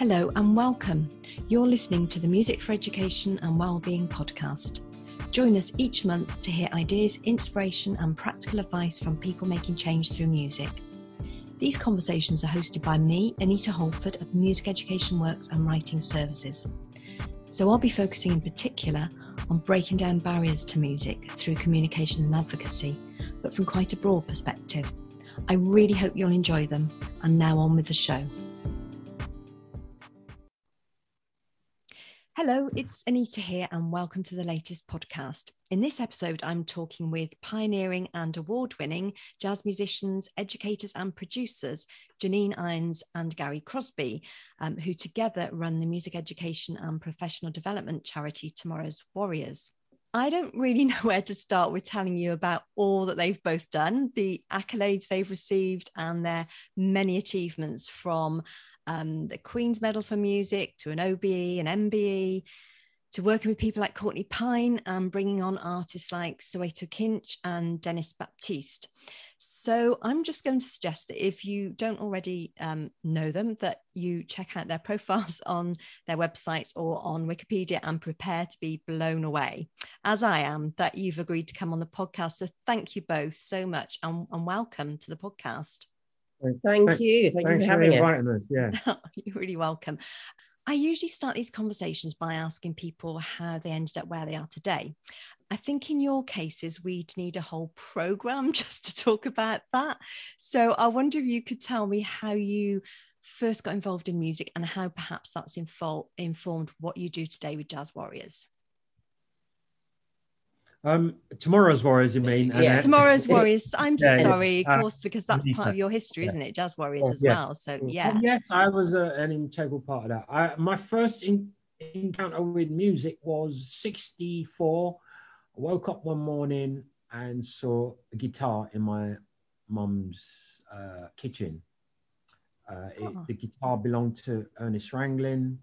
Hello and welcome. You're listening to the Music for Education and Wellbeing podcast. Join us each month to hear ideas, inspiration, and practical advice from people making change through music. These conversations are hosted by me, Anita Holford of Music Education Works and Writing Services. So I'll be focusing in particular on breaking down barriers to music through communication and advocacy, but from quite a broad perspective. I really hope you'll enjoy them. And now on with the show. Hello, it's Anita here, and welcome to the latest podcast. In this episode, I'm talking with pioneering and award winning jazz musicians, educators, and producers Janine Irons and Gary Crosby, um, who together run the music education and professional development charity Tomorrow's Warriors. I don't really know where to start with telling you about all that they've both done, the accolades they've received, and their many achievements from um, the Queen's Medal for Music to an OBE, an MBE, to working with people like Courtney Pine and bringing on artists like Soweto Kinch and Denys Baptiste. So I'm just going to suggest that if you don't already um, know them, that you check out their profiles on their websites or on Wikipedia and prepare to be blown away, as I am, that you've agreed to come on the podcast. So thank you both so much and, and welcome to the podcast. Thank you. Thank you for having us. us. Yeah. You're really welcome. I usually start these conversations by asking people how they ended up where they are today. I think in your cases, we'd need a whole program just to talk about that. So I wonder if you could tell me how you first got involved in music and how perhaps that's info- informed what you do today with Jazz Warriors. Um, tomorrow's Warriors, you mean? Yeah, uh, tomorrow's Warriors. I'm yeah, sorry, yeah. of course, because that's part of your history, isn't it? Jazz Warriors as well. So yeah. yes, I was uh, an integral part of that. I, my first in, encounter with music was '64. I woke up one morning and saw a guitar in my mum's uh, kitchen. Uh, it, oh. The guitar belonged to Ernest Ranglin,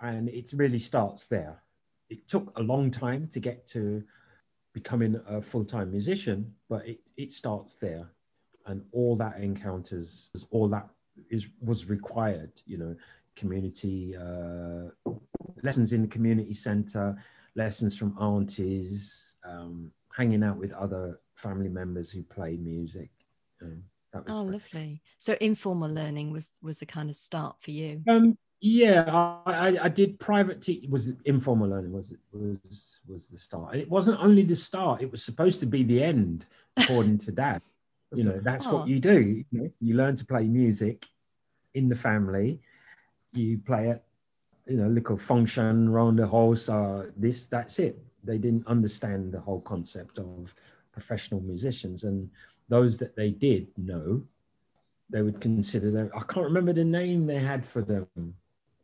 and it really starts there. It took a long time to get to becoming a full-time musician but it, it starts there. And all that encounters all that is was required you know community uh, lessons in the community center lessons from aunties um, hanging out with other family members who play music. Um, oh great. lovely. So informal learning was was the kind of start for you. Um, yeah, I, I, did private teaching. Was informal learning? Was it was was the start? It wasn't only the start. It was supposed to be the end, according to Dad. You know, that's oh. what you do. You, know, you learn to play music in the family. You play it, you know, little function around the house. Uh, this, that's it. They didn't understand the whole concept of professional musicians, and those that they did know, they would consider them. I can't remember the name they had for them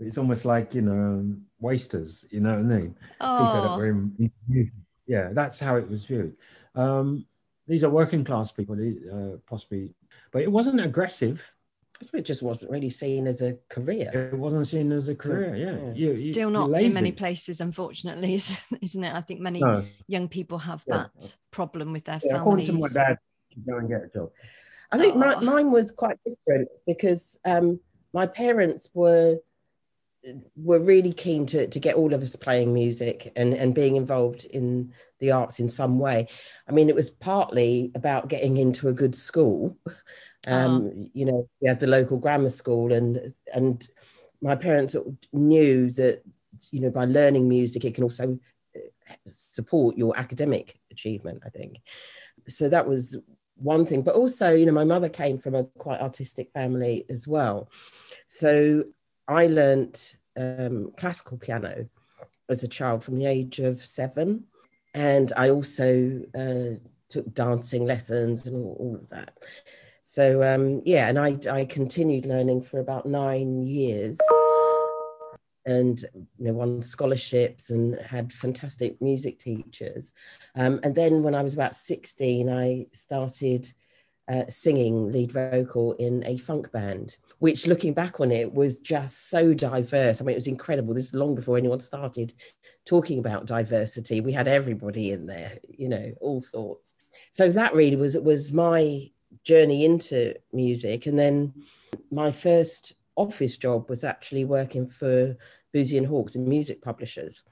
it's almost like you know wasters you know what i mean oh. people that were in, yeah that's how it was viewed um, these are working class people uh, possibly but it wasn't aggressive it just wasn't really seen as a career. It wasn't seen as a career, yeah. You, Still not in many places, unfortunately, isn't it? I think many no. young people have yeah. that problem with their yeah, families. According to my dad, go and get a job. I think oh. my, mine was quite different because um, my parents were were really keen to, to get all of us playing music and, and being involved in the arts in some way. I mean, it was partly about getting into a good school. Um, uh-huh. You know, we had the local grammar school, and and my parents knew that you know by learning music, it can also uh, support your academic achievement. I think so. That was one thing, but also, you know, my mother came from a quite artistic family as well. So I learnt um, classical piano as a child from the age of seven. And I also uh, took dancing lessons and all, all of that. So, um, yeah, and I, I continued learning for about nine years and you know won scholarships and had fantastic music teachers um, and then when i was about 16 i started uh, singing lead vocal in a funk band, which looking back on it was just so diverse. I mean, it was incredible. This is long before anyone started talking about diversity. We had everybody in there, you know, all sorts. So that really was was my journey into music. And then my first office job was actually working for Boosey and Hawkes and music publishers.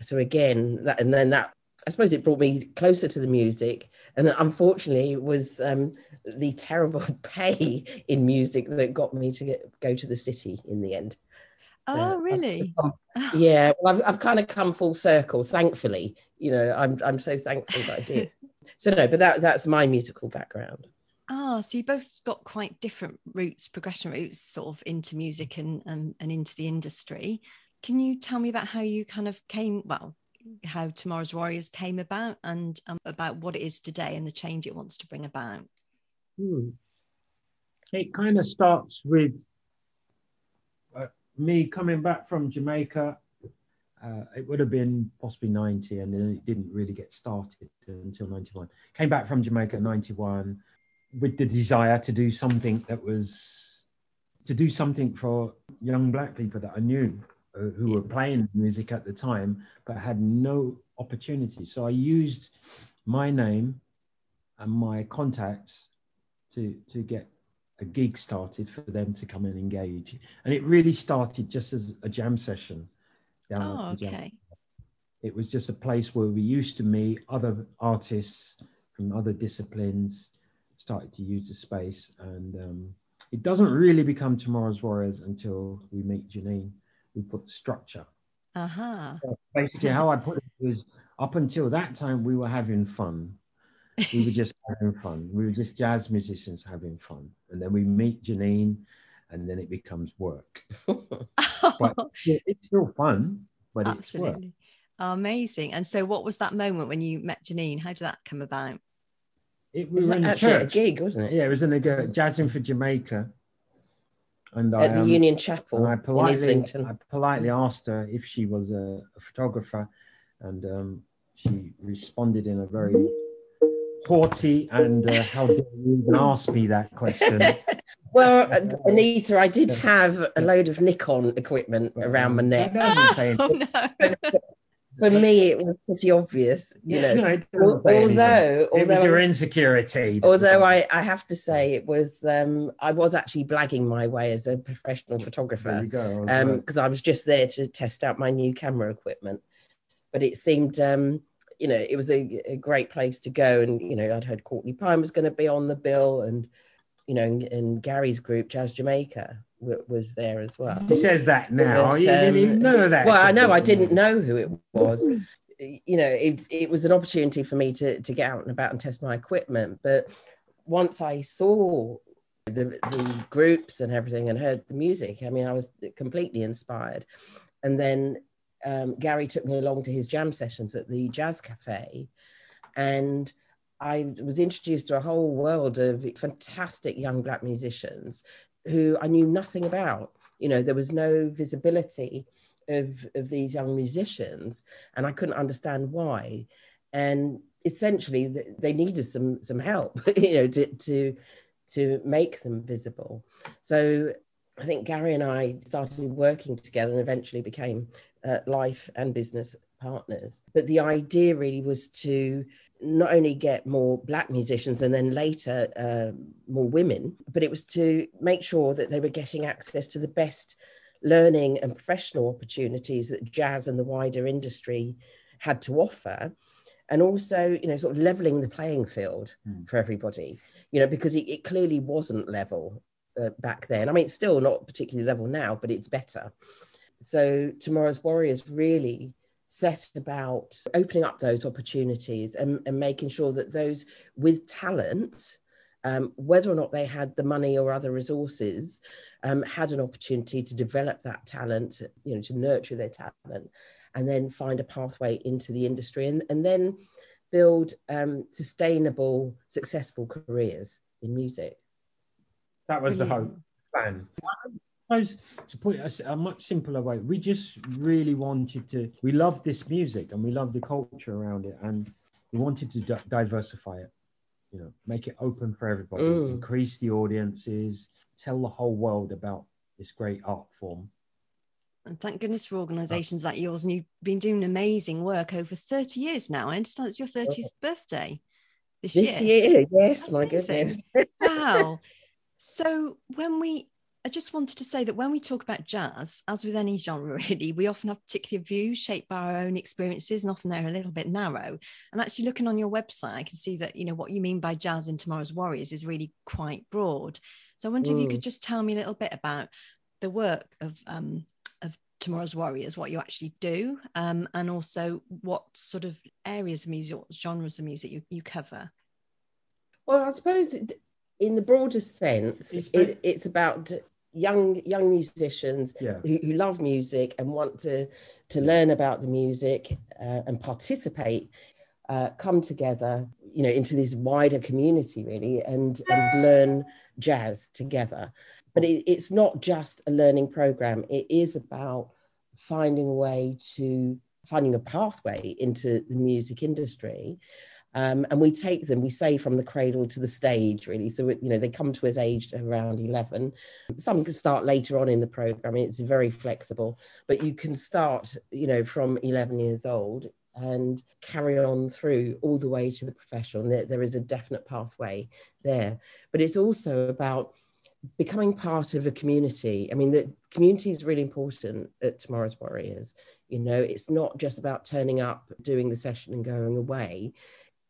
So again, that and then that I suppose it brought me closer to the music, and unfortunately, it was um, the terrible pay in music that got me to get, go to the city in the end. Oh, uh, really? I've, yeah, well, I've, I've kind of come full circle. Thankfully, you know, I'm I'm so thankful that I did. so no, but that that's my musical background. Ah, so you both got quite different routes, progression routes, sort of into music and and, and into the industry. Can you tell me about how you kind of came? Well, how Tomorrow's Warriors came about and um, about what it is today and the change it wants to bring about? Hmm. It kind of starts with uh, me coming back from Jamaica. Uh, it would have been possibly 90 and then it didn't really get started until 91. Came back from Jamaica 91 with the desire to do something that was to do something for young black people that I knew uh, who were playing music at the time but had no opportunity. So I used my name and my contacts to to get a gig started for them to come and engage. And it really started just as a jam session. oh, okay. Jam. It was just a place where we used to meet other artists from other disciplines, started to use the space. And um, it doesn't really become Tomorrow's Warriors until we meet Janine we put structure. Uh-huh. So basically, how I put it was up until that time, we were having fun. We were just having fun. We were just jazz musicians having fun. And then we meet Janine, and then it becomes work. but it's still fun, but Absolutely. it's work. Amazing. And so, what was that moment when you met Janine? How did that come about? It was, was in a church. a gig, wasn't it? Yeah, it was in a jazzing for Jamaica. And at I, the um, Union Chapel I politely, I politely asked her if she was a, a photographer, and um, she responded in a very haughty and uh, how dare you even ask me that question? well, Anita, I did have a load of Nikon equipment around my neck. Oh, no for me it was pretty obvious you know no, although although your insecurity although I, I have to say it was um i was actually blagging my way as a professional photographer because um, i was just there to test out my new camera equipment. But it seemed um you know it was a, a great place to go and you know i'd heard courtney pine was going to be on the bill and you know and, and gary's group jazz jamaica was there as well. He says that now. Was, you um, know that. Well, I know I didn't know who it was. you know, it, it was an opportunity for me to, to get out and about and test my equipment. But once I saw the, the groups and everything and heard the music, I mean, I was completely inspired. And then um, Gary took me along to his jam sessions at the Jazz Cafe. And I was introduced to a whole world of fantastic young black musicians who I knew nothing about. You know, there was no visibility of, of these young musicians, and I couldn't understand why. And essentially, they needed some some help, you know, to to to make them visible. So I think Gary and I started working together and eventually became uh, life and business partners. But the idea really was to not only get more black musicians and then later uh, more women, but it was to make sure that they were getting access to the best learning and professional opportunities that jazz and the wider industry had to offer. And also you know sort of leveling the playing field mm. for everybody you know because it, it clearly wasn't level uh, back then. I mean it's still not particularly level now but it's better. So tomorrow's warriors really set about opening up those opportunities and, and making sure that those with talent, um, whether or not they had the money or other resources, um, had an opportunity to develop that talent, you know, to nurture their talent, and then find a pathway into the industry, and, and then build um, sustainable, successful careers in music. That was the hope. Plan suppose to put it a, a, much simpler way, we just really wanted to. We love this music and we love the culture around it, and we wanted to di- diversify it. You know, make it open for everybody, mm. increase the audiences, tell the whole world about this great art form. And thank goodness for organisations like yours, and you've been doing amazing work over 30 years now. I understand it's your 30th birthday this, this year. year. Yes, my goodness. wow. So when we I just wanted to say that when we talk about jazz, as with any genre, really, we often have particular views shaped by our own experiences, and often they're a little bit narrow. And actually, looking on your website, I can see that you know what you mean by jazz in Tomorrow's Warriors is really quite broad. So I wonder mm. if you could just tell me a little bit about the work of um, of Tomorrow's Warriors, what you actually do, um, and also what sort of areas of music, what genres of music you, you cover. Well, I suppose in the broadest sense, it, it's about young young musicians yeah. who, who, love music and want to to learn about the music uh, and participate uh, come together you know into this wider community really and and learn jazz together. But it, it's not just a learning program. It is about finding a way to finding a pathway into the music industry um, and we take them, we say from the cradle to the stage, really. So, you know, they come to us aged around 11. Some can start later on in the program. It's very flexible, but you can start, you know, from 11 years old and carry on through all the way to the professional. There, there is a definite pathway there. But it's also about becoming part of a community. I mean, the community is really important at Tomorrow's Warriors. You know, it's not just about turning up, doing the session, and going away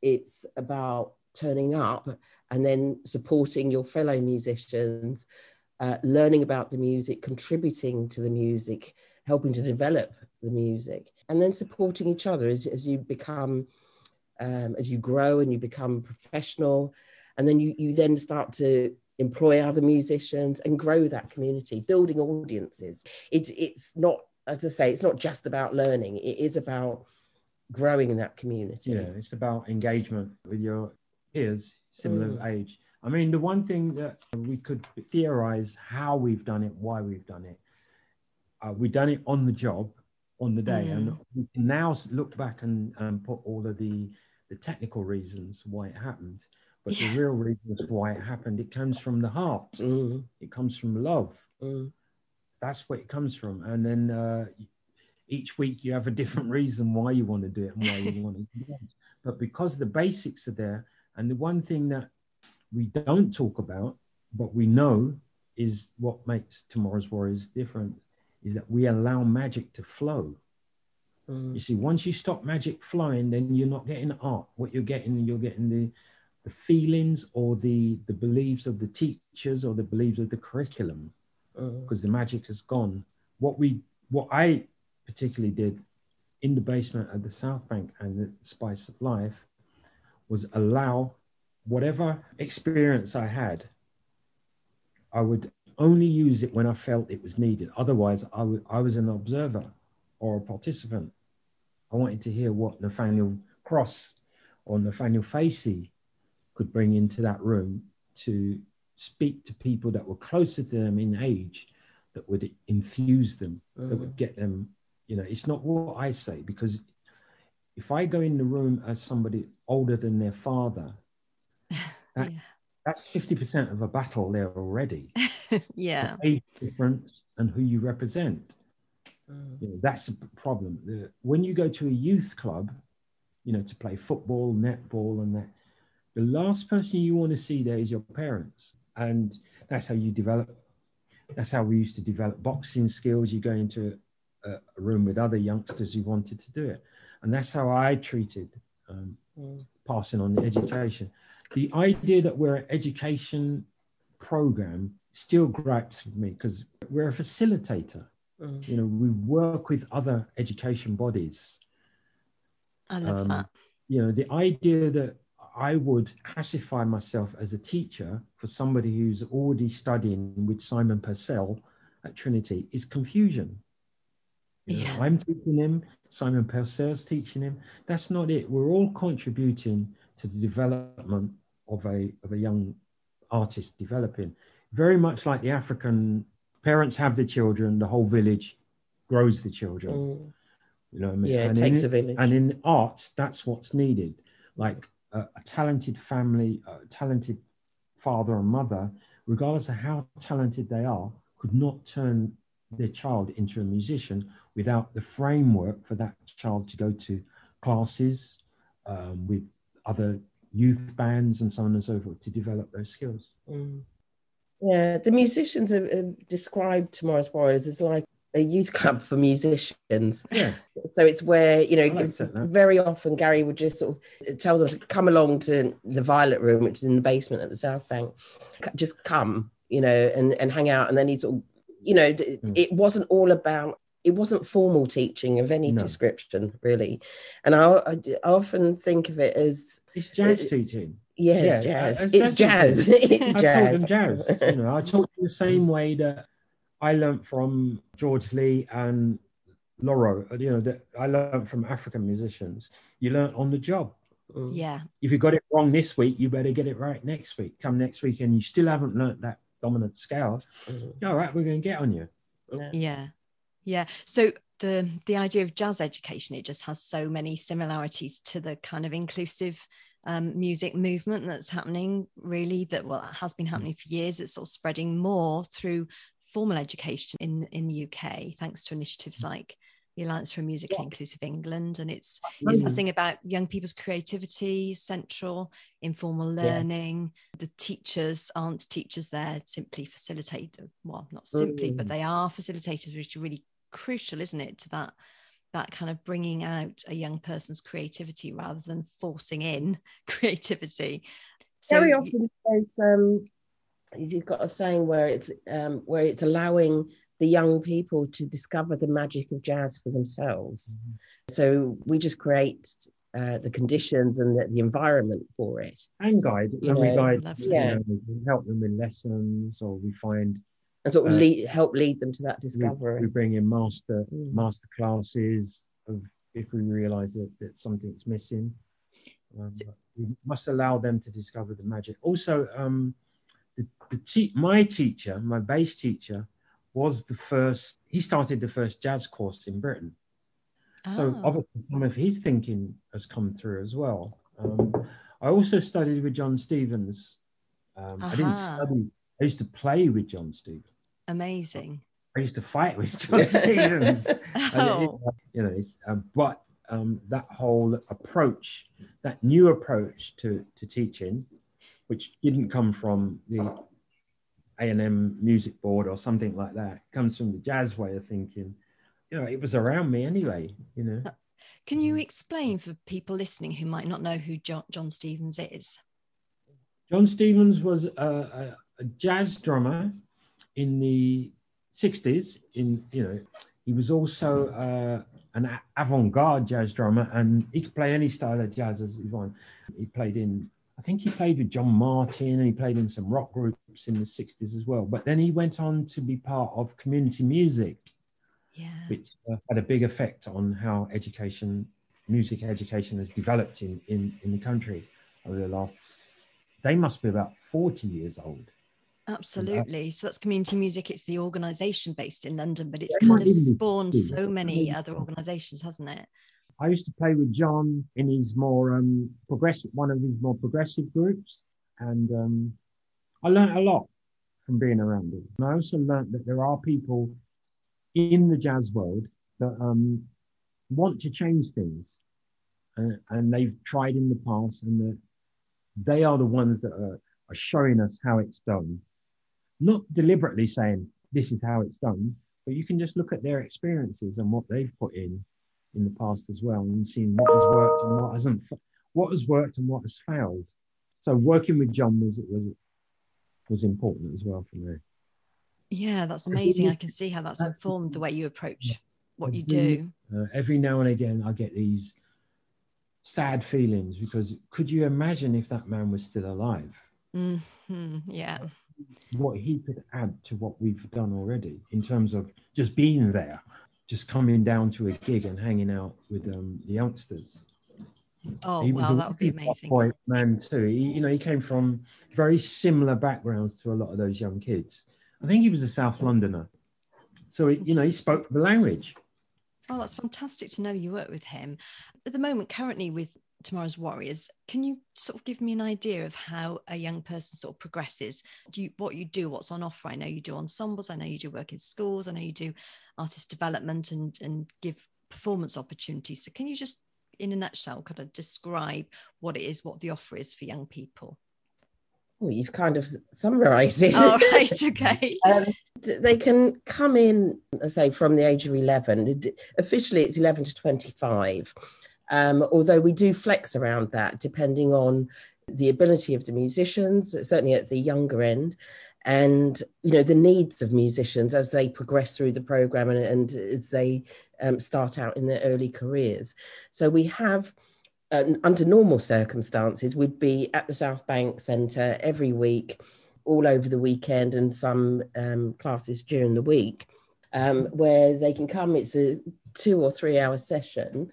it's about turning up and then supporting your fellow musicians, uh, learning about the music, contributing to the music, helping to develop the music, and then supporting each other as, as you become, um, as you grow and you become professional. And then you, you then start to employ other musicians and grow that community, building audiences. It's, it's not, as I say, it's not just about learning, it is about growing in that community. Yeah, it's about engagement with your peers, similar mm. age. I mean, the one thing that we could theorize how we've done it, why we've done it. Uh, we've done it on the job, on the day, mm. and we can now look back and, and put all of the the technical reasons why it happened. But yeah. the real reasons why it happened, it comes from the heart. Mm. It comes from love. Mm. That's where it comes from. And then uh, each week you have a different reason why you want to do it and why you want to do it. But because the basics are there, and the one thing that we don't talk about, but we know is what makes tomorrow's warriors different is that we allow magic to flow. Mm. You see, once you stop magic flowing, then you're not getting art. What you're getting, you're getting the the feelings or the the beliefs of the teachers or the beliefs of the curriculum because mm. the magic has gone. What we what I particularly did in the basement at the South Bank and the Spice of Life was allow whatever experience I had, I would only use it when I felt it was needed. Otherwise, I, w- I was an observer or a participant. I wanted to hear what Nathaniel Cross or Nathaniel Facey could bring into that room to speak to people that were closer to them in age that would infuse them, that would mm. get them you know, it's not what I say because if I go in the room as somebody older than their father, that, yeah. that's 50% of a battle there already. yeah. The age difference and who you represent. Mm. You know, that's a problem. The, when you go to a youth club, you know, to play football, netball, and that, the last person you want to see there is your parents. And that's how you develop. That's how we used to develop boxing skills. You go into a, room with other youngsters who wanted to do it. And that's how I treated um, mm. passing on the education. The idea that we're an education program still gripes with me because we're a facilitator. Mm. You know, we work with other education bodies. I love um, that. You know, the idea that I would classify myself as a teacher for somebody who's already studying with Simon Purcell at Trinity is confusion. You know, yeah. I'm teaching him, Simon Purcell's teaching him. That's not it. We're all contributing to the development of a, of a young artist developing. Very much like the African parents have the children, the whole village grows the children. Mm. You know, I mean? yeah, it and takes in, a village. And in arts, that's what's needed. Like a, a talented family, a talented father and mother, regardless of how talented they are, could not turn their child into a musician without the framework for that child to go to classes um, with other youth bands and so on and so forth to develop those skills. Mm. Yeah, the musicians have, have described Tomorrow's Warriors as like a youth club for musicians. Yeah. So it's where, you know, like very often Gary would just sort of tell them to come along to the Violet Room, which is in the basement at the South Bank. Just come, you know, and, and hang out. And then he sort of, you know, Mm. it wasn't all about, it wasn't formal teaching of any No. description, really. And I, I, I often think of it as, It's jazz It- teaching. yeah, Yeah, it's jazz. uh, It's jazz. it's I jazz. taught jazz. You know, I taught them the same way that I learnt from George Lee and Loro. You know, that I learnt from African musicians. You learn on the job. Mm. Yeah. If you got it wrong this week, you better get it right next week. Come next week, and you still haven't learnt that dominant scale. Mhm. All right, we're going to get on you. Yeah. Yeah. Yeah. So the the idea of jazz education, it just has so many similarities to the kind of inclusive um, music movement that's happening really that well has been happening for years. It's sort of spreading more through formal education in in the UK, thanks to initiatives like the Alliance for Musically Inclusive England. And it's it's the thing about young people's creativity, central, informal Yeah. learning. The teachers aren't teachers there simply facilitate, well, not simply, but Mm. they are facilitators, which are really crucial, isn't it, to that that kind of bringing out a young person's creativity rather than forcing in creativity. So very often there's um you've got a saying where it's um where it's allowing the young people to discover the magic of jazz for themselves so we just create uh, the conditions and the, the environment for it And guide, and we guide. Lovely. you Yeah. know, we help them with lessons, or we find and sort of Uh, lead, help lead them to that discovery. we bring in master Mm. master classes of if we realize that, that something's missing. Um, So- we must allow them to discover the magic. Also um, the, the te- my teacher my bass teacher was the first he started the first jazz course in britain. So Ah, obviously some of his thinking has come through as well. Um, i also studied with john stevens. Um, i didn't study i used to play with john stevens amazing. I used to fight with John Stevens. And it- Oh, you know, it's, um, but um, that whole approach, that new approach to, to teaching, which didn't come from the A&M music board or something like that, comes from the jazz way of thinking. You know, it was around me anyway, you know. can you explain for people listening who might not know who John, John Stevens is? John Stevens was a, a, a jazz drummer in the 60s. In you know, he was also uh, an avant-garde jazz drummer, and he could play any style of jazz as he wanted. He played in, I think he played with John Martyn, and he played in some rock groups in the 60s as well. But then he went on to be part of community music, Yeah. which uh, had a big effect on how education, music education, has developed in in, in the country over the last. They must be about 40 years old. Absolutely. So that's community music. It's the organisation based in London, but it's kind of might even be spawned so many other organisations, hasn't it? I used to play with John in his more um, progressive, one of his more progressive groups, and um, I learned a lot from being around him. And I also learned that there are people in the jazz world that um, want to change things, and, and they've tried in the past, and that they are the ones that are, are showing us how it's done, not deliberately saying this is how it's done, but you can just look at their experiences and what they've put in in the past as well and seeing what has worked and what hasn't what has worked and what has failed so working with john was was was important as well for me Yeah, that's amazing. I can see how that's informed the way you approach what you do. uh, every now and again i get these sad feelings because could you imagine if that man was still alive hmm Yeah. What he could add to what we've done already in terms of just being there just coming down to a gig and hanging out with um, the youngsters Oh, he was wow, that would be amazing. boy man too. He, you know, he came from very similar backgrounds to a lot of those young kids. I think he was a South Londoner, so he, you know he spoke the language. Oh, that's fantastic to know you work with him. At the moment, currently with Tomorrow's Warriors, can you sort of give me an idea of how a young person sort of progresses? Do you, what you do, what's on offer? I know you do ensembles. I know you do work in schools. I know you do artist development and and give performance opportunities. So, can you just, in a nutshell, kind of describe what it is, what the offer is for young people? well, you've kind of summarised it. Oh, right, okay. um, they can come in, I say, from the age of 11. Officially, it's 11 to 25. Um, although we do flex around that depending on the ability of the musicians, certainly at the younger end, and you know the needs of musicians as they progress through the program and, and as they um, start out in their early careers. So we have um, under normal circumstances, we'd be at the South Bank Centre every week, all over the weekend, and some um, classes during the week, um, where they can come. It's a two or three hour session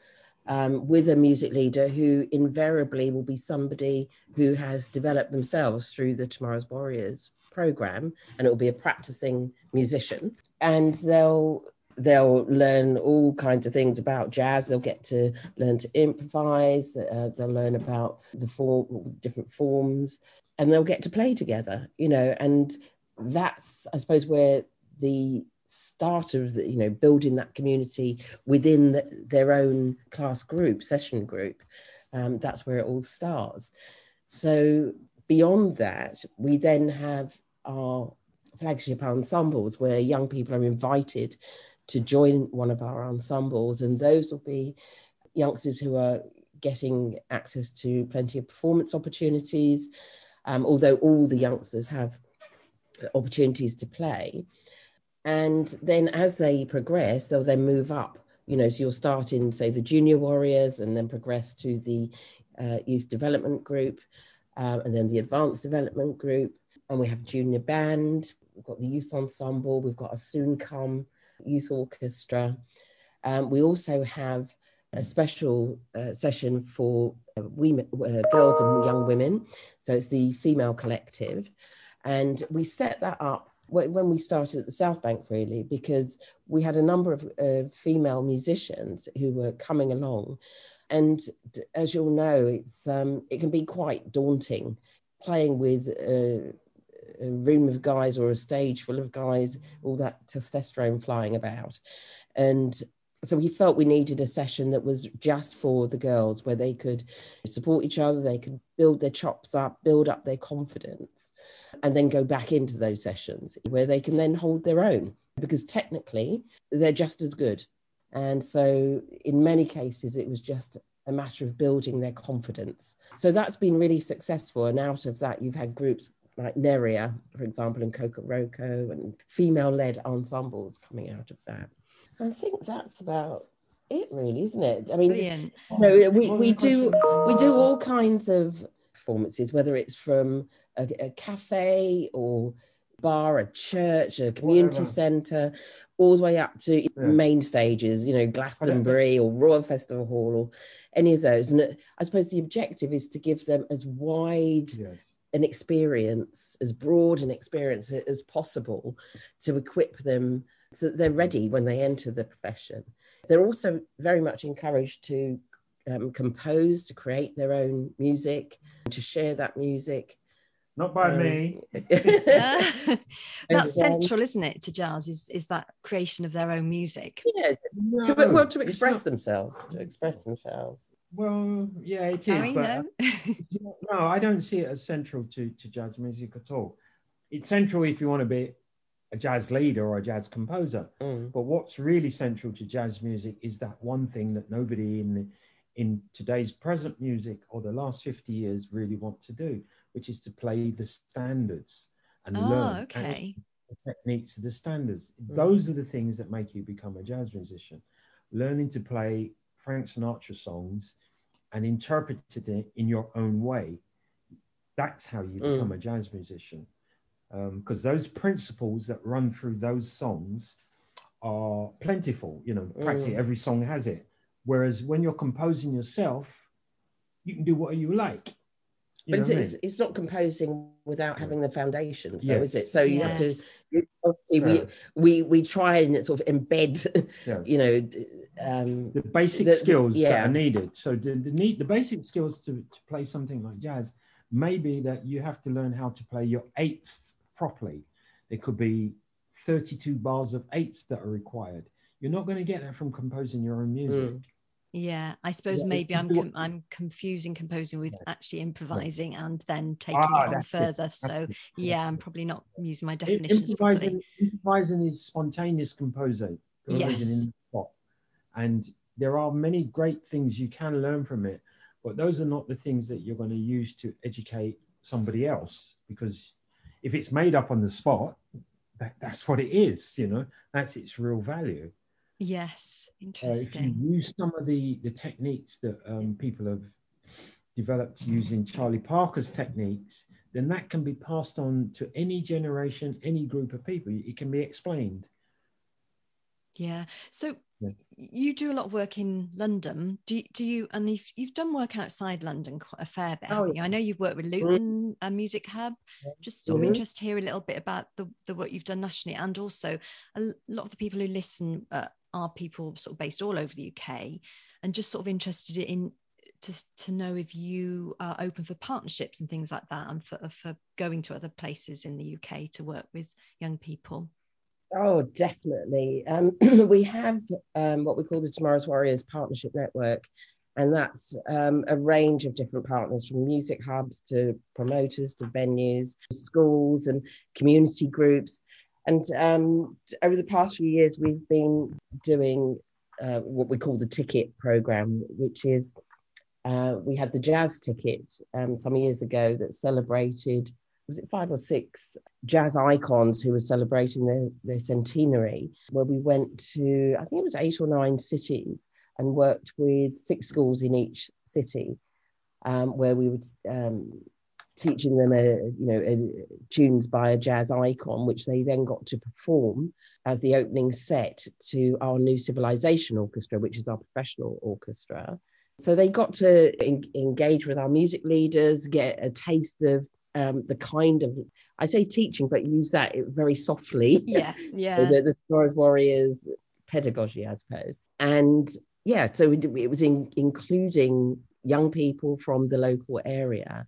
um, with a music leader who invariably will be somebody who has developed themselves through the Tomorrow's Warriors program, and it will be a practicing musician, and they'll they'll learn all kinds of things about jazz. They'll get to learn to improvise. Uh, they'll learn about the form, different forms, and they'll get to play together. You know, and that's I suppose where the start of the, you know building that community within the, their own class group, session group. Um, that's where it all starts. So beyond that, we then have our flagship ensembles where young people are invited to join one of our ensembles, and those will be youngsters who are getting access to plenty of performance opportunities, um, although all the youngsters have opportunities to play. And then as they progress, they'll then move up. You know, so you'll start in, say, the junior warriors and then progress to the uh, youth development group uh, and then the advanced development group. And we have junior band, we've got the youth ensemble, we've got a soon come youth orchestra. Um, we also have a special uh, session for uh, women, uh, girls and young women. So it's the female collective. And we set that up when we started at the South Bank, really, because we had a number of uh, female musicians who were coming along. And as you'll know, it's um, it can be quite daunting playing with uh, a room of guys or a stage full of guys, all that testosterone flying about. And so we felt we needed a session that was just for the girls where they could support each other, they could build their chops up, build up their confidence, and then go back into those sessions where they can then hold their own because technically they're just as good. And so in many cases, it was just a matter of building their confidence. So that's been really successful. And out of that, you've had groups like Nérija, for example, and Kokoroko and female led ensembles coming out of that. I think that's about it really, isn't it? I mean, Brilliant. no, we, we do we do all kinds of performances, whether it's from a, a cafe or bar, a church, a community centre, all the way up to yeah. main stages, you know, Glastonbury or Royal Festival Hall or any of those. And uh, I suppose the objective is to give them as wide yeah an experience, as broad an experience as possible to equip them so that they're ready when they enter the profession. They're also very much encouraged to um, compose, to create their own music, to share that music. Not by um, me. That's central, isn't it, to jazz? Is is that creation of their own music? Yeah, no, to, well, to express themselves, to express themselves. Well, yeah, it is. Harry, but no? no, I don't see it as central to, to jazz music at all. It's central if you want to be a jazz leader or a jazz composer. Mm. But what's really central to jazz music is that one thing that nobody in in today's present music or the last 50 years really want to do, which is to play the standards and oh, learn okay. the techniques of the standards. Mm. Those are the things that make you become a jazz musician. Learning to play Frank Sinatra songs and interpreted it in your own way. That's how you mm. become a jazz musician. Because um, those principles that run through those songs are plentiful. You know, practically mm. every song has it. Whereas when you're composing yourself, you can do what you like. You but it's, I mean? it's, not composing without having the foundations, yes. though, is it? So you yes. have to. Obviously, yeah. we, we we try and sort of embed, yeah. you know, um, the basic the, skills yeah. that are needed. So the the, need, the basic skills to, to play something like jazz maybe that you have to learn how to play your eighths properly. There could be 32 bars of eights that are required. You're not going to get that from composing your own music. Mm. Yeah, I suppose Yeah, maybe I'm com- I'm confusing composing with Yeah. actually improvising and then taking Ah, it on that's it, further. So it, yeah, I'm probably not using my I- definitions properly. improvising, improvising is spontaneous composing, composing Yes. in the spot. And there are many great things you can learn from it, but those are not the things that you're going to use to educate somebody else. Because if it's made up on the spot, that, that's what it is, you know, that's its real value. Yes, Uh, if you use some of the, the techniques that um, people have developed using Charlie Parker's techniques, then that can be passed on to any generation, any group of people. It can be explained. Yeah. So Yeah. you do a lot of work in London. Do you, do you and you've, you've done work outside London quite a fair bit. Oh, haven't? I know you've worked with Luton uh, Music Hub. Just sort of Mhm. interested to hear a little bit about the, the work you've done nationally, and also a lot of the people who listen uh, are people sort of based all over the UK, and just sort of interested in to to know if you are open for partnerships and things like that, and for for going to other places in the UK to work with young people. Oh, definitely. Um, we have um, what we call the Tomorrow's Warriors Partnership Network, and that's um, a range of different partners from music hubs to promoters to venues, schools, and community groups. And um, over the past few years, we've been doing uh, what we call the ticket program, which is uh, we had the jazz ticket um, some years ago that celebrated was it five or six jazz icons who were celebrating their, their centenary, where we went to, I think it was eight or nine cities and worked with six schools in each city, um, where we were um, teaching them a, you know, a, tunes by a jazz icon, which they then got to perform as the opening set to our Nu Civilization Orchestra, which is our professional orchestra. So they got to en- engage with our music leaders, get a taste of um, the kind of I say teaching, but use that very softly. Yeah, So yeah. the, the Forest Warriors pedagogy, I suppose. And yeah, so it, it was in, including young people from the local area.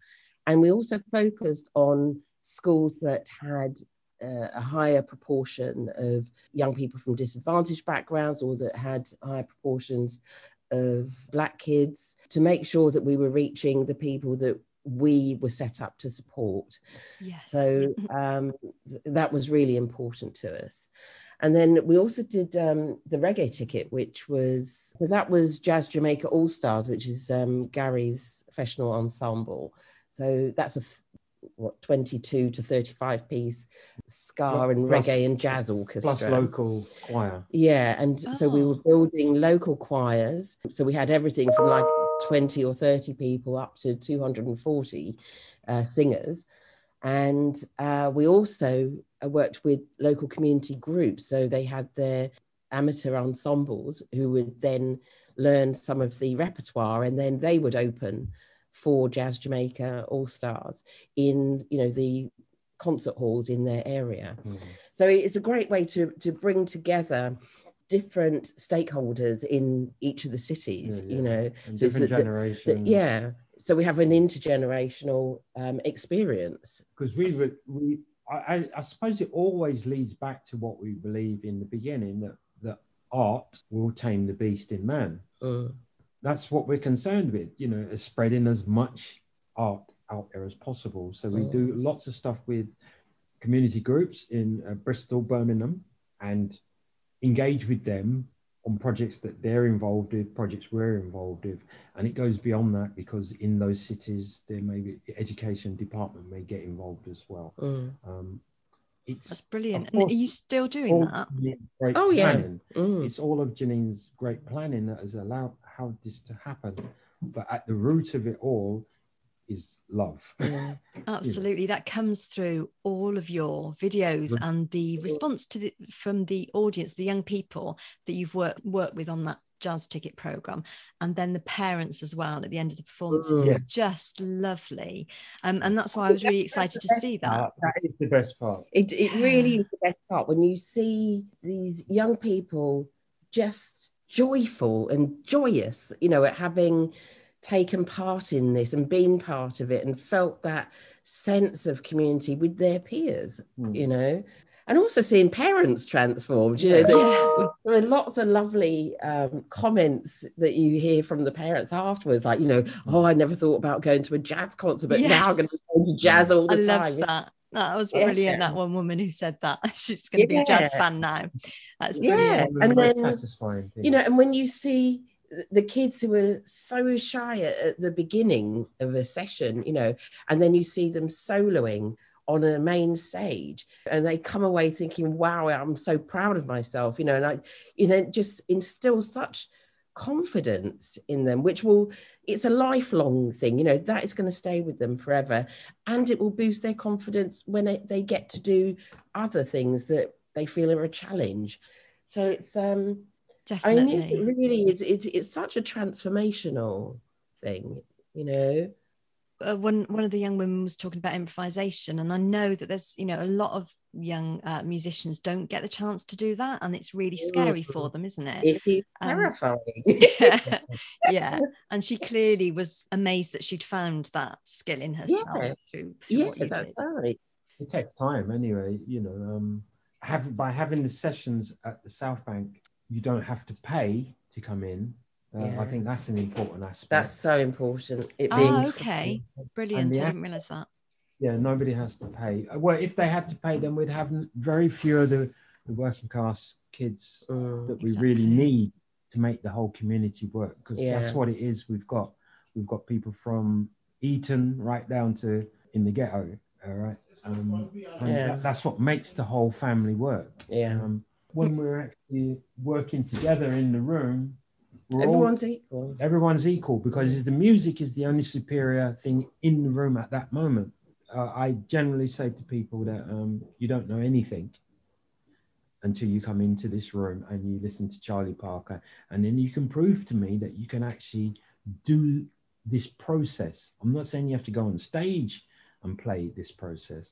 And we also focused on schools that had uh, a higher proportion of young people from disadvantaged backgrounds or that had higher proportions of Black kids to make sure that we were reaching the people that we were set up to support. Yes. So um, th- that was really important to us. And then we also did um, the reggae ticket, which was so that was Jazz Jamaica All Stars, which is um, Gary's professional ensemble. So that's a f- what 22 to 35 piece ska Plus- and plus- reggae and jazz orchestra. Plus local choir. Yeah, and so we were Oh. building local choirs. So we had everything from like 20 or 30 people up to 240 uh, singers. And uh, we also uh, worked with local community groups. So they had their amateur ensembles who would then learn some of the repertoire and then they would open for Jazz Jamaica All Stars in, you know, the concert halls in their area. Mhm. So it's a great way to to bring together different stakeholders in each of the cities. Yeah. You know, And So different the- the- generations. the- yeah. So we have an intergenerational um, experience. because we were we I, I- suppose it always leads back to what we believe in the beginning that that art will tame the beast in man Mm. that's what we're concerned with you know is spreading as much art out there as possible so we Mm. do lots of stuff with community groups in uh, bristol birmingham and engage with them on projects that they're involved with projects we're involved with and it goes beyond that because in those cities there may be the education department may get involved as well Mm. um, it's That's brilliant. Of And are you still doing that? Oh, yeah. Mm. It's all of Janine's great planning that has allowed how this to happen. But at the root of it all is love. Yeah. Absolutely, that comes through all of your videos Right. and the response to the from the audience, the young people that you've worked worked with on that jazz ticket program, and then the parents as well at the end of the performances Mm. is just lovely, um, and that's why I was really excited to see that. Uh, that is the best part. It, it really is the best part when you see these young people just joyful and joyous, you know, at having taken part in this and been part of it and felt that sense of community with their peers, Mm. you know. and also seeing parents transformed. You know, Yeah. there, Yeah. there are lots of lovely um, comments that you hear from the parents afterwards, like you know, oh, I never thought about going to a jazz concert, but now I'm going to Yes. be going to jazz all I the loved that. That was Yeah. brilliant. That one woman who said that she's going to be a jazz fan now. That's Yeah. brilliant. and then, satisfying thing. You know, and when you see th- the kids who are so shy at, at the beginning of a session, you know, and then you see them soloing on a main stage and they come away thinking, wow, I'm so proud of myself, you know, and I, you know, just instill such confidence in them, which will, it's a lifelong thing, you know, that is going to stay with them forever. And it will boost their confidence when it, they get to do other things that they feel are a challenge. So it's, um, I mean, Definitely. music really is, it's, it's such a transformational thing, you know? uh, one one of the young women was talking about improvisation and i know that there's you know a lot of young uh, musicians don't get the chance to do that and it's really scary for them isn't it It is Um, terrifying. yeah. yeah and she clearly was amazed that she'd found that skill in herself Yeah. through, through yeah, what you that's did right. it takes time anyway you know um have by having the sessions at the south bank you don't have to pay to come in uh, Yeah. i think that's an important aspect That's so important. It being oh okay brilliant i didn't realize that yeah nobody has to pay Uh, well if they had to pay then we'd have very few of the, the working class kids Mm, that we really need to make the whole community work because Yeah. that's what it is we've got we've got people from eton right down to in the ghetto all right um, and Yeah. that- that's what makes the whole family work yeah. um, when we're actually working together in the room we're all, Everyone's equal. everyone's equal because the music is the only superior thing in the room at that moment uh, i generally say to people that um, you don't know anything until you come into this room and you listen to charlie parker and then you can prove to me that you can actually do this process i'm not saying you have to go on stage and play this process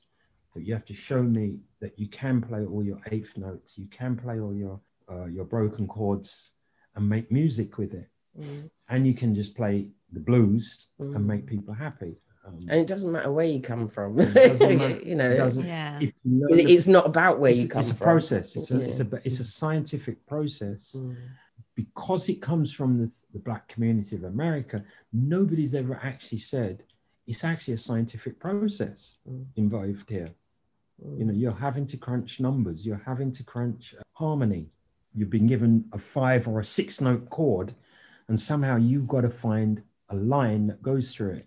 but you have to show me that you can play all your eighth notes you can play all your uh, your broken chords and make music with it Mm. and you can just play the blues Mm. and make people happy. Um, And it doesn't matter where you come from. Matter. you know, doesn't- yeah you learn it- the- it's not about where you come from. it's a from. process. It's a, it's a it's a scientific process Mm. because it comes from the, the black community of America. Nobody's ever actually said it's actually a scientific process Mm. involved here. You know, you're having to crunch numbers. You're having to crunch uh, harmony. You've been given a five or a six note chord, and somehow you've got to find a line that goes through it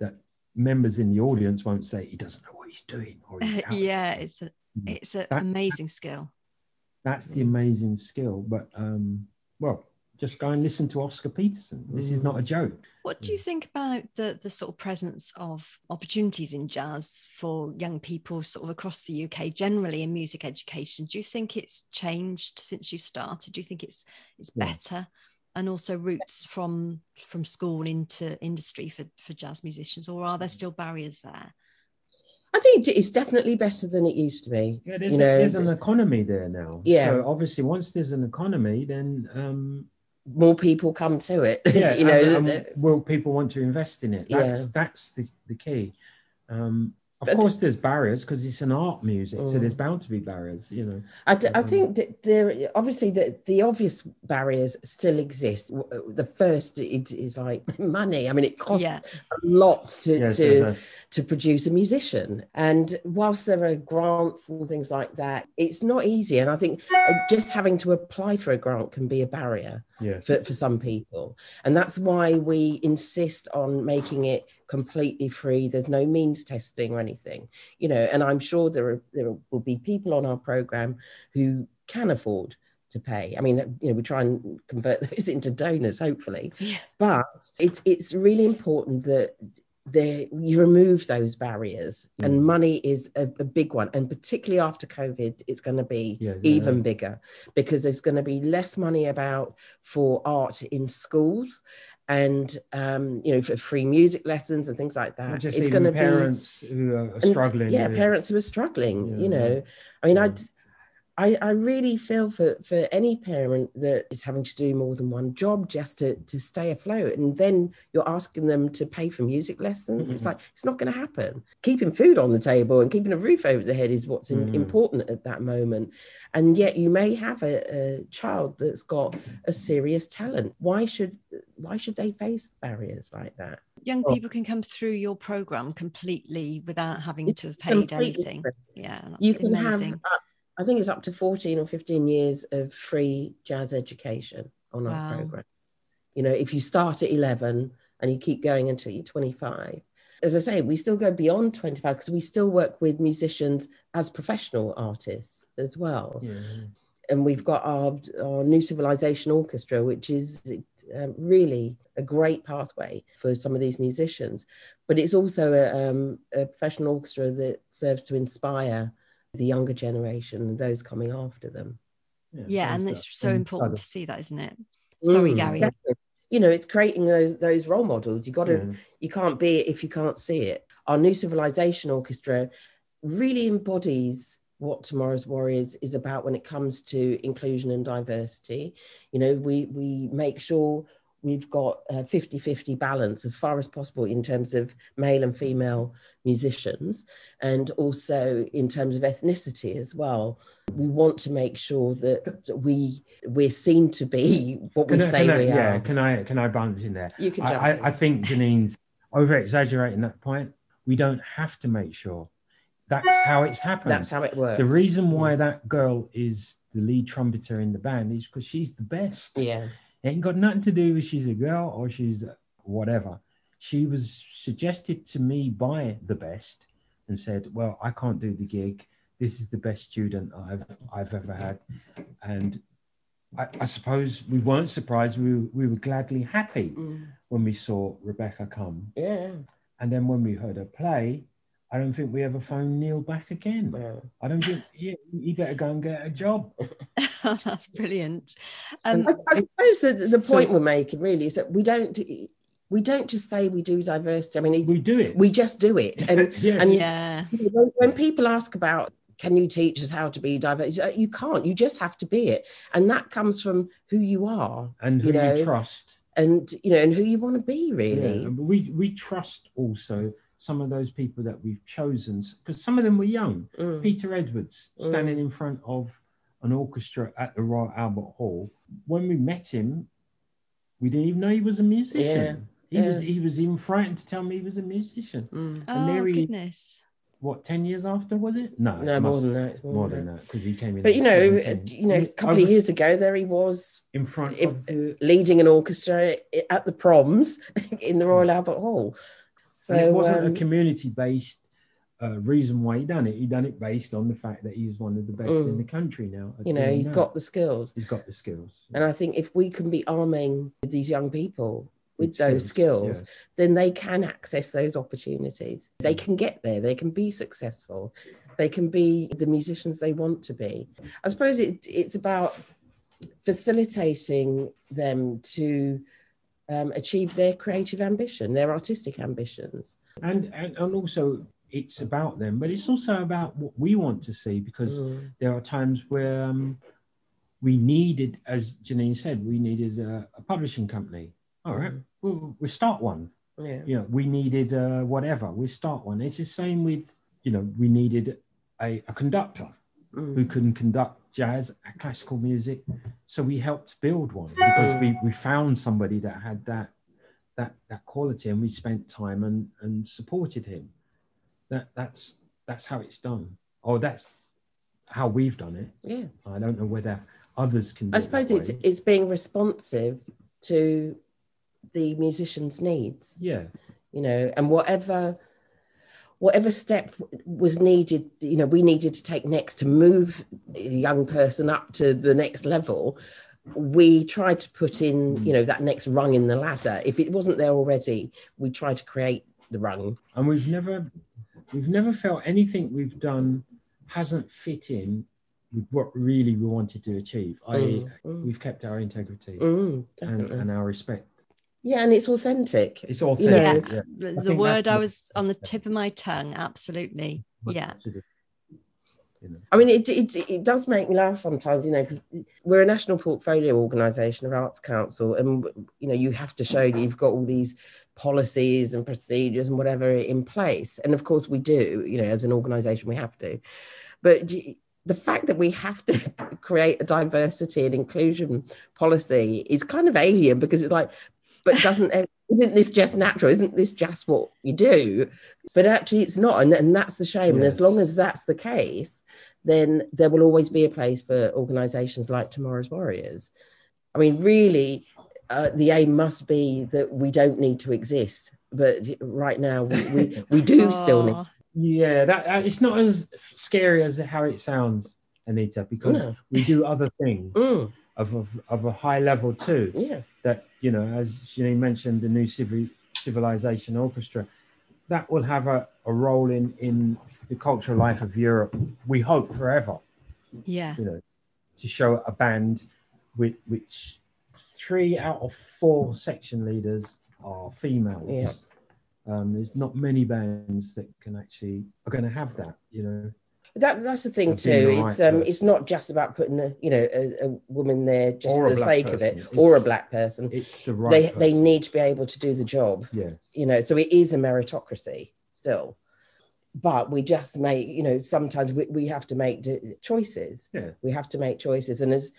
that members in the audience won't say he doesn't know what he's doing or he's yeah it's a it's an amazing skill that's the amazing skill but um well just go and listen to oscar peterson this is not a joke What do you think about the the sort of presence of opportunities in jazz for young people sort of across the UK generally in music education? Do you think it's changed since you started? Do you think it's it's Yeah. better? And also routes from from school into industry for, for jazz musicians, or are there still barriers there? I think it's definitely better than it used to be. yeah there's, you a- know, there's an economy there now Yeah. so obviously once there's an economy then um more people come to it. yeah you know, and- and the- will people want to invest in it that's Yeah. that's the, the key um of But- course there's barriers because it's an art music so Mm. there's bound to be barriers you know I, d- I Um, think that there obviously the, the obvious barriers still exist. The first is, is like money. I mean, it costs Yeah. a lot to, Yes, to there's a- to produce a musician. And whilst there are grants and things like that, it's not easy. And I think uh, just having to apply for a grant can be a barrier yeah for, for some people. And that's why we insist on making it completely free. There's no means testing or anything, you know, and I'm sure there are, there will be people on our program who can afford to pay. I mean, you know, we try and convert those into donors, hopefully, Yeah. but it's it's really important that there you remove those barriers and Mm. money is a, a big one and particularly after covid it's going to be Yeah, yeah, even yeah. bigger because there's going to be less money about for art in schools and um you know for free music lessons and things like that it's going to be parents who are and, struggling yeah parents who are struggling you know i mean i I, I really feel for, for any parent that is having to do more than one job just to, to stay afloat. And then you're asking them to pay for music lessons. Mm-hmm. It's like, it's not going to happen. Keeping food on the table and keeping a roof over the head is what's in, Mm. important at that moment. And yet you may have a, a child that's got a serious talent. Why should why should they face barriers like that? Young Oh. people can come through your program completely without having to have paid anything. free. Yeah, you can amazing. have uh, i think it's up to 14 or 15 years of free jazz education on Wow. our program you know if you start at 11 and you keep going until you're 25 as i say we still go beyond 25 because we still work with musicians as professional artists as well Yeah. and we've got our, our Nu Civilization Orchestra which is um, really a great pathway for some of these musicians but it's also a, um, a professional orchestra that serves to inspire the younger generation and those coming after them Yeah, and it's so important to see that, isn't it? Sorry, Mm, Gary. definitely. you know it's creating those those role models you got to Yeah. you can't be it if you can't see it our Nu Civilization Orchestra really embodies what tomorrow's warriors is about when it comes to inclusion and diversity you know we we make sure we've got a 50-50 balance as far as possible in terms of male and female musicians and also in terms of ethnicity as well we want to make sure that we we're seen to be what we Can I- say can I- we yeah, are can I can I bounce in there? you can I, I. I think Janine's over exaggerating that point. We don't have to make sure. That's how it's happened. that's how it works the reason why that girl is the lead trumpeter in the band is because she's the best. yeah It ain't got nothing to do with she's a girl or she's whatever. She was suggested to me by the best and said, Well, I can't do the gig. This is the best student I've I've ever had. And I, I suppose we weren't surprised. We, were- we were gladly happy Mm. when we saw Rebecca come. yeah And then when we heard her play, I don't think we ever phoned Neil back again. yeah. I don't think yeah, you better go and get a job. That's brilliant. Um, I, I suppose that the So- point we're making really is that we don't we don't just say we do diversity. I mean, We do it. we just do it. And yeah. and- yeah, when, when people ask about can you teach us how to be diverse, uh, you can't. You just have to be it, and that comes from who you are, and who you you, trust. and you know, and who you want to be. Really, Yeah, we we trust also some of those people that we've chosen because some of them were young. Mm. Peter Edwards standing in front of an orchestra at the Royal Albert Hall. When we met him, we didn't even know he was a musician. He was he was even frightened to tell me he was a musician. Mm. And oh there he- goodness. What ten years after was it? No, No, it more than that. More, more than than that. that because he came in. But you know, 17. uh, you know, a I couple of years ago, there he was in front it- the leading an orchestra at the proms in the Royal Albert Hall. So and it wasn't um, a community-based uh, reason why he done it. He done it based on the fact that he's one of the best Mm. in the country now. you know, he's that. got the skills. he's got the skills. And I think if we can be arming these young people with those skills, yeah. then they can access those opportunities. They can get there, they can be successful, they can be the musicians they want to be. I suppose it, it's about facilitating them to um, achieve their creative ambition, their artistic ambitions. and, and and also it's about them, but it's also about what we want to see because Mm, there are times where um, we needed, as Janine said, we needed a, a publishing company. All right, Mm. we'll, we'll start one. yeah. You know, we needed uh, whatever. We start one. It's the same with you know we needed a, a conductor Mm, who can conduct jazz, classical music. So we helped build one because we, we found somebody that had that that that quality, and we spent time and and supported him. That that's that's how it's done, or that's how we've done it. yeah. I don't know whether others can. Do I suppose that it's way. it's being responsive to the musician's needs. yeah, you know and whatever whatever step was needed you know we needed to take next to move a young person up to the next level we tried to put in you know that next rung in the ladder if it wasn't there already we tried to create the rung and we've never we've never felt anything we've done hasn't fit in with what really we wanted to achieve. I Mm, mm, we've kept our integrity mm, and, and our respect. Yeah and it's authentic It's You know- authentic. yeah. The, I the word I was on the tip of my tongue. Absolutely. Yeah. You know. I mean, it, it it does make me laugh sometimes, you know, because we're a national portfolio organisation of Arts Council, and you know, you have to show that you've got all these policies and procedures and whatever in place, and of course we do, you know, as an organisation we have to, but the fact that we have to create a diversity and inclusion policy is kind of alien because it's like, but doesn't isn't this just natural? Isn't this just what you do? But actually, it's not, and, and that's the shame. Yes. And as long as that's the case, then there will always be a place for organisations like Tomorrow's Warriors. I mean, really, uh, the aim must be that we don't need to exist. But right now, we, we, we do still need. Yeah, that uh, it's not as scary as how it sounds, Anita, because no. we do other things mm. Of, of, of a high level too. Yeah, that you know, as Janine mentioned, the Nu Civil, civilization orchestra, that will have a, a role in in the cultural life of Europe. We hope forever. Yeah, you know, to show a band with which three out of four section leaders are females. Yeah. Um, there's not many bands that can actually are going to have that, you know. That that's the thing too. It's um, person. it's not just about putting a you know a, a woman there just or for the sake person. of it, it's, or a black person. It's the right. They person. they need to be able to do the job. Yes. You know, so it is a meritocracy still, but we just make you know sometimes we, we have to make choices. Yeah. We have to make choices, and as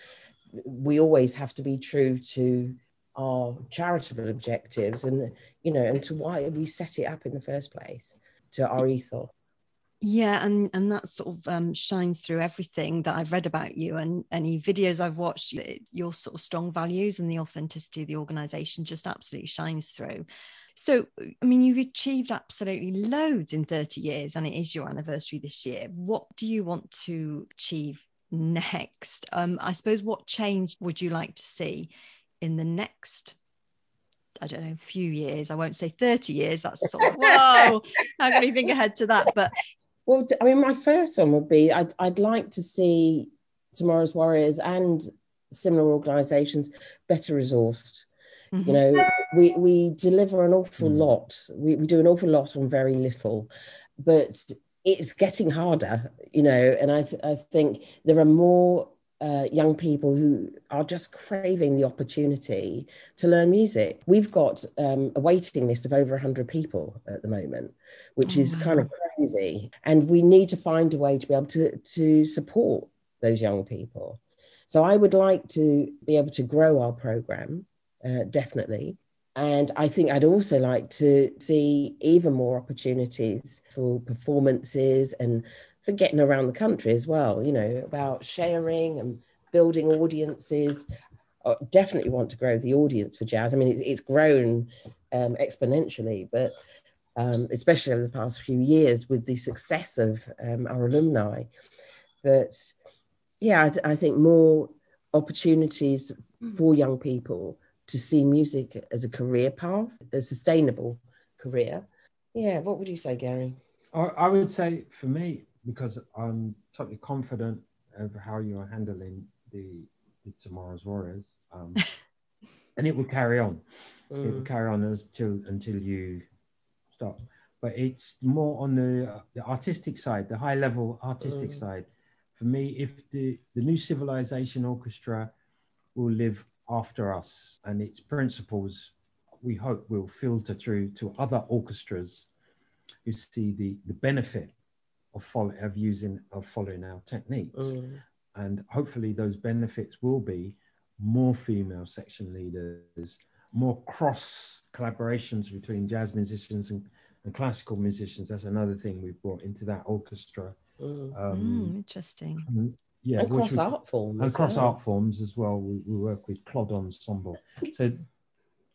we always have to be true to our charitable objectives and you know and to why we set it up in the first place to our ethos yeah and and that sort of um, shines through everything that i've read about you and any videos i've watched your sort of strong values and the authenticity of the organization just absolutely shines through so i mean you've achieved absolutely loads in 30 years and it is your anniversary this year what do you want to achieve next um, i suppose what change would you like to see in the next I don't know, few years. I won't say 30 years. That's sort of, whoa, how can we think ahead to that? But well, I mean, my first one would be I'd, I'd like to see Tomorrow's Warriors and similar organizations better resourced. Mm-hmm. You know, we, we deliver an awful mm. lot. We, we do an awful lot on very little, but it's getting harder, you know, and I, th- I think there are more uh, young people who are just craving the opportunity to learn music. We've got um, a waiting list of over 100 people at the moment, which oh, is wow. kind of crazy. And we need to find a way to be able to, to support those young people. So I would like to be able to grow our program, uh, definitely. And I think I'd also like to see even more opportunities for performances and for getting around the country as well, you know, about sharing and building audiences. I definitely want to grow the audience for jazz. I mean, it's grown um, exponentially, but um, especially over the past few years with the success of um, our alumni. But yeah, I, th- I, think more opportunities mm. for young people to see music as a career path, a sustainable career. Yeah, what would you say, Gary? I would say for me, because I'm totally confident of how you are handling the, the tomorrow's warriors, um, and it will carry on. Mm. It will mm. carry on as until until you stop. But it's more on the uh, the artistic side, the high level artistic mm. side. For me, if the the Nu Civilization Orchestra will live after us, and its principles, we hope will filter through to other orchestras who see the the benefit of follow, of using of following our techniques, mm. and hopefully those benefits will be more female section leaders, more cross collaborations between jazz musicians and, and classical musicians. That's another thing we've brought into that orchestra. Mm. Um, mm, interesting. And, yeah, and cross art forms. And cross well. art forms as well. We, we work with Clod Ensemble. So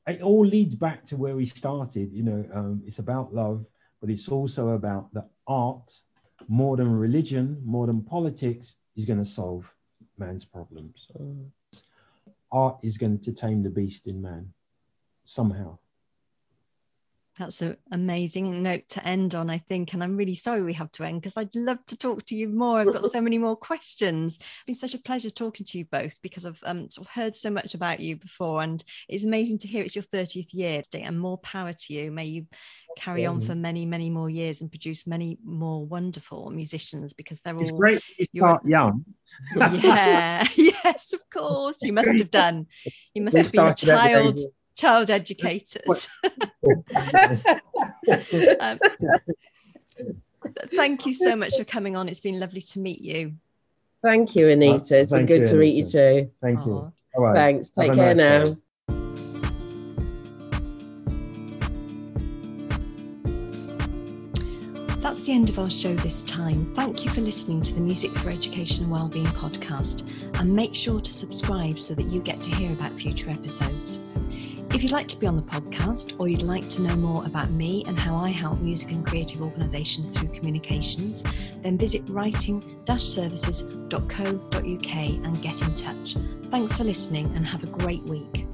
it all leads back to where we started. You know, um, it's about love, but it's also about the art more than religion, more than politics, is going to solve man's problems. Mm. Art is going to tame the beast in man somehow. That's an amazing note to end on, I think. And I'm really sorry we have to end because I'd love to talk to you more. I've got so many more questions. It's been such a pleasure talking to you both because I've um, sort of heard so much about you before. And it's amazing to hear it's your 30th year today and more power to you. May you carry on for many, many more years and produce many more wonderful musicians because they're It's all great you start young. yeah yes of course you must have done you must We have been a started at the child child educators um, thank you so much for coming on it's been lovely to meet you Thank you, Anita. It's been good you, to meet you too. Thank you. Aw. All right. Thanks. Take a care nice now. day. That's the end of our show this time. Thank you for listening to the Music for Education and Wellbeing podcast, and make sure to subscribe so that you get to hear about future episodes. If you'd like to be on the podcast or you'd like to know more about me and how I help music and creative organisations through communications, then visit writing-services.co.uk and get in touch. Thanks for listening and have a great week.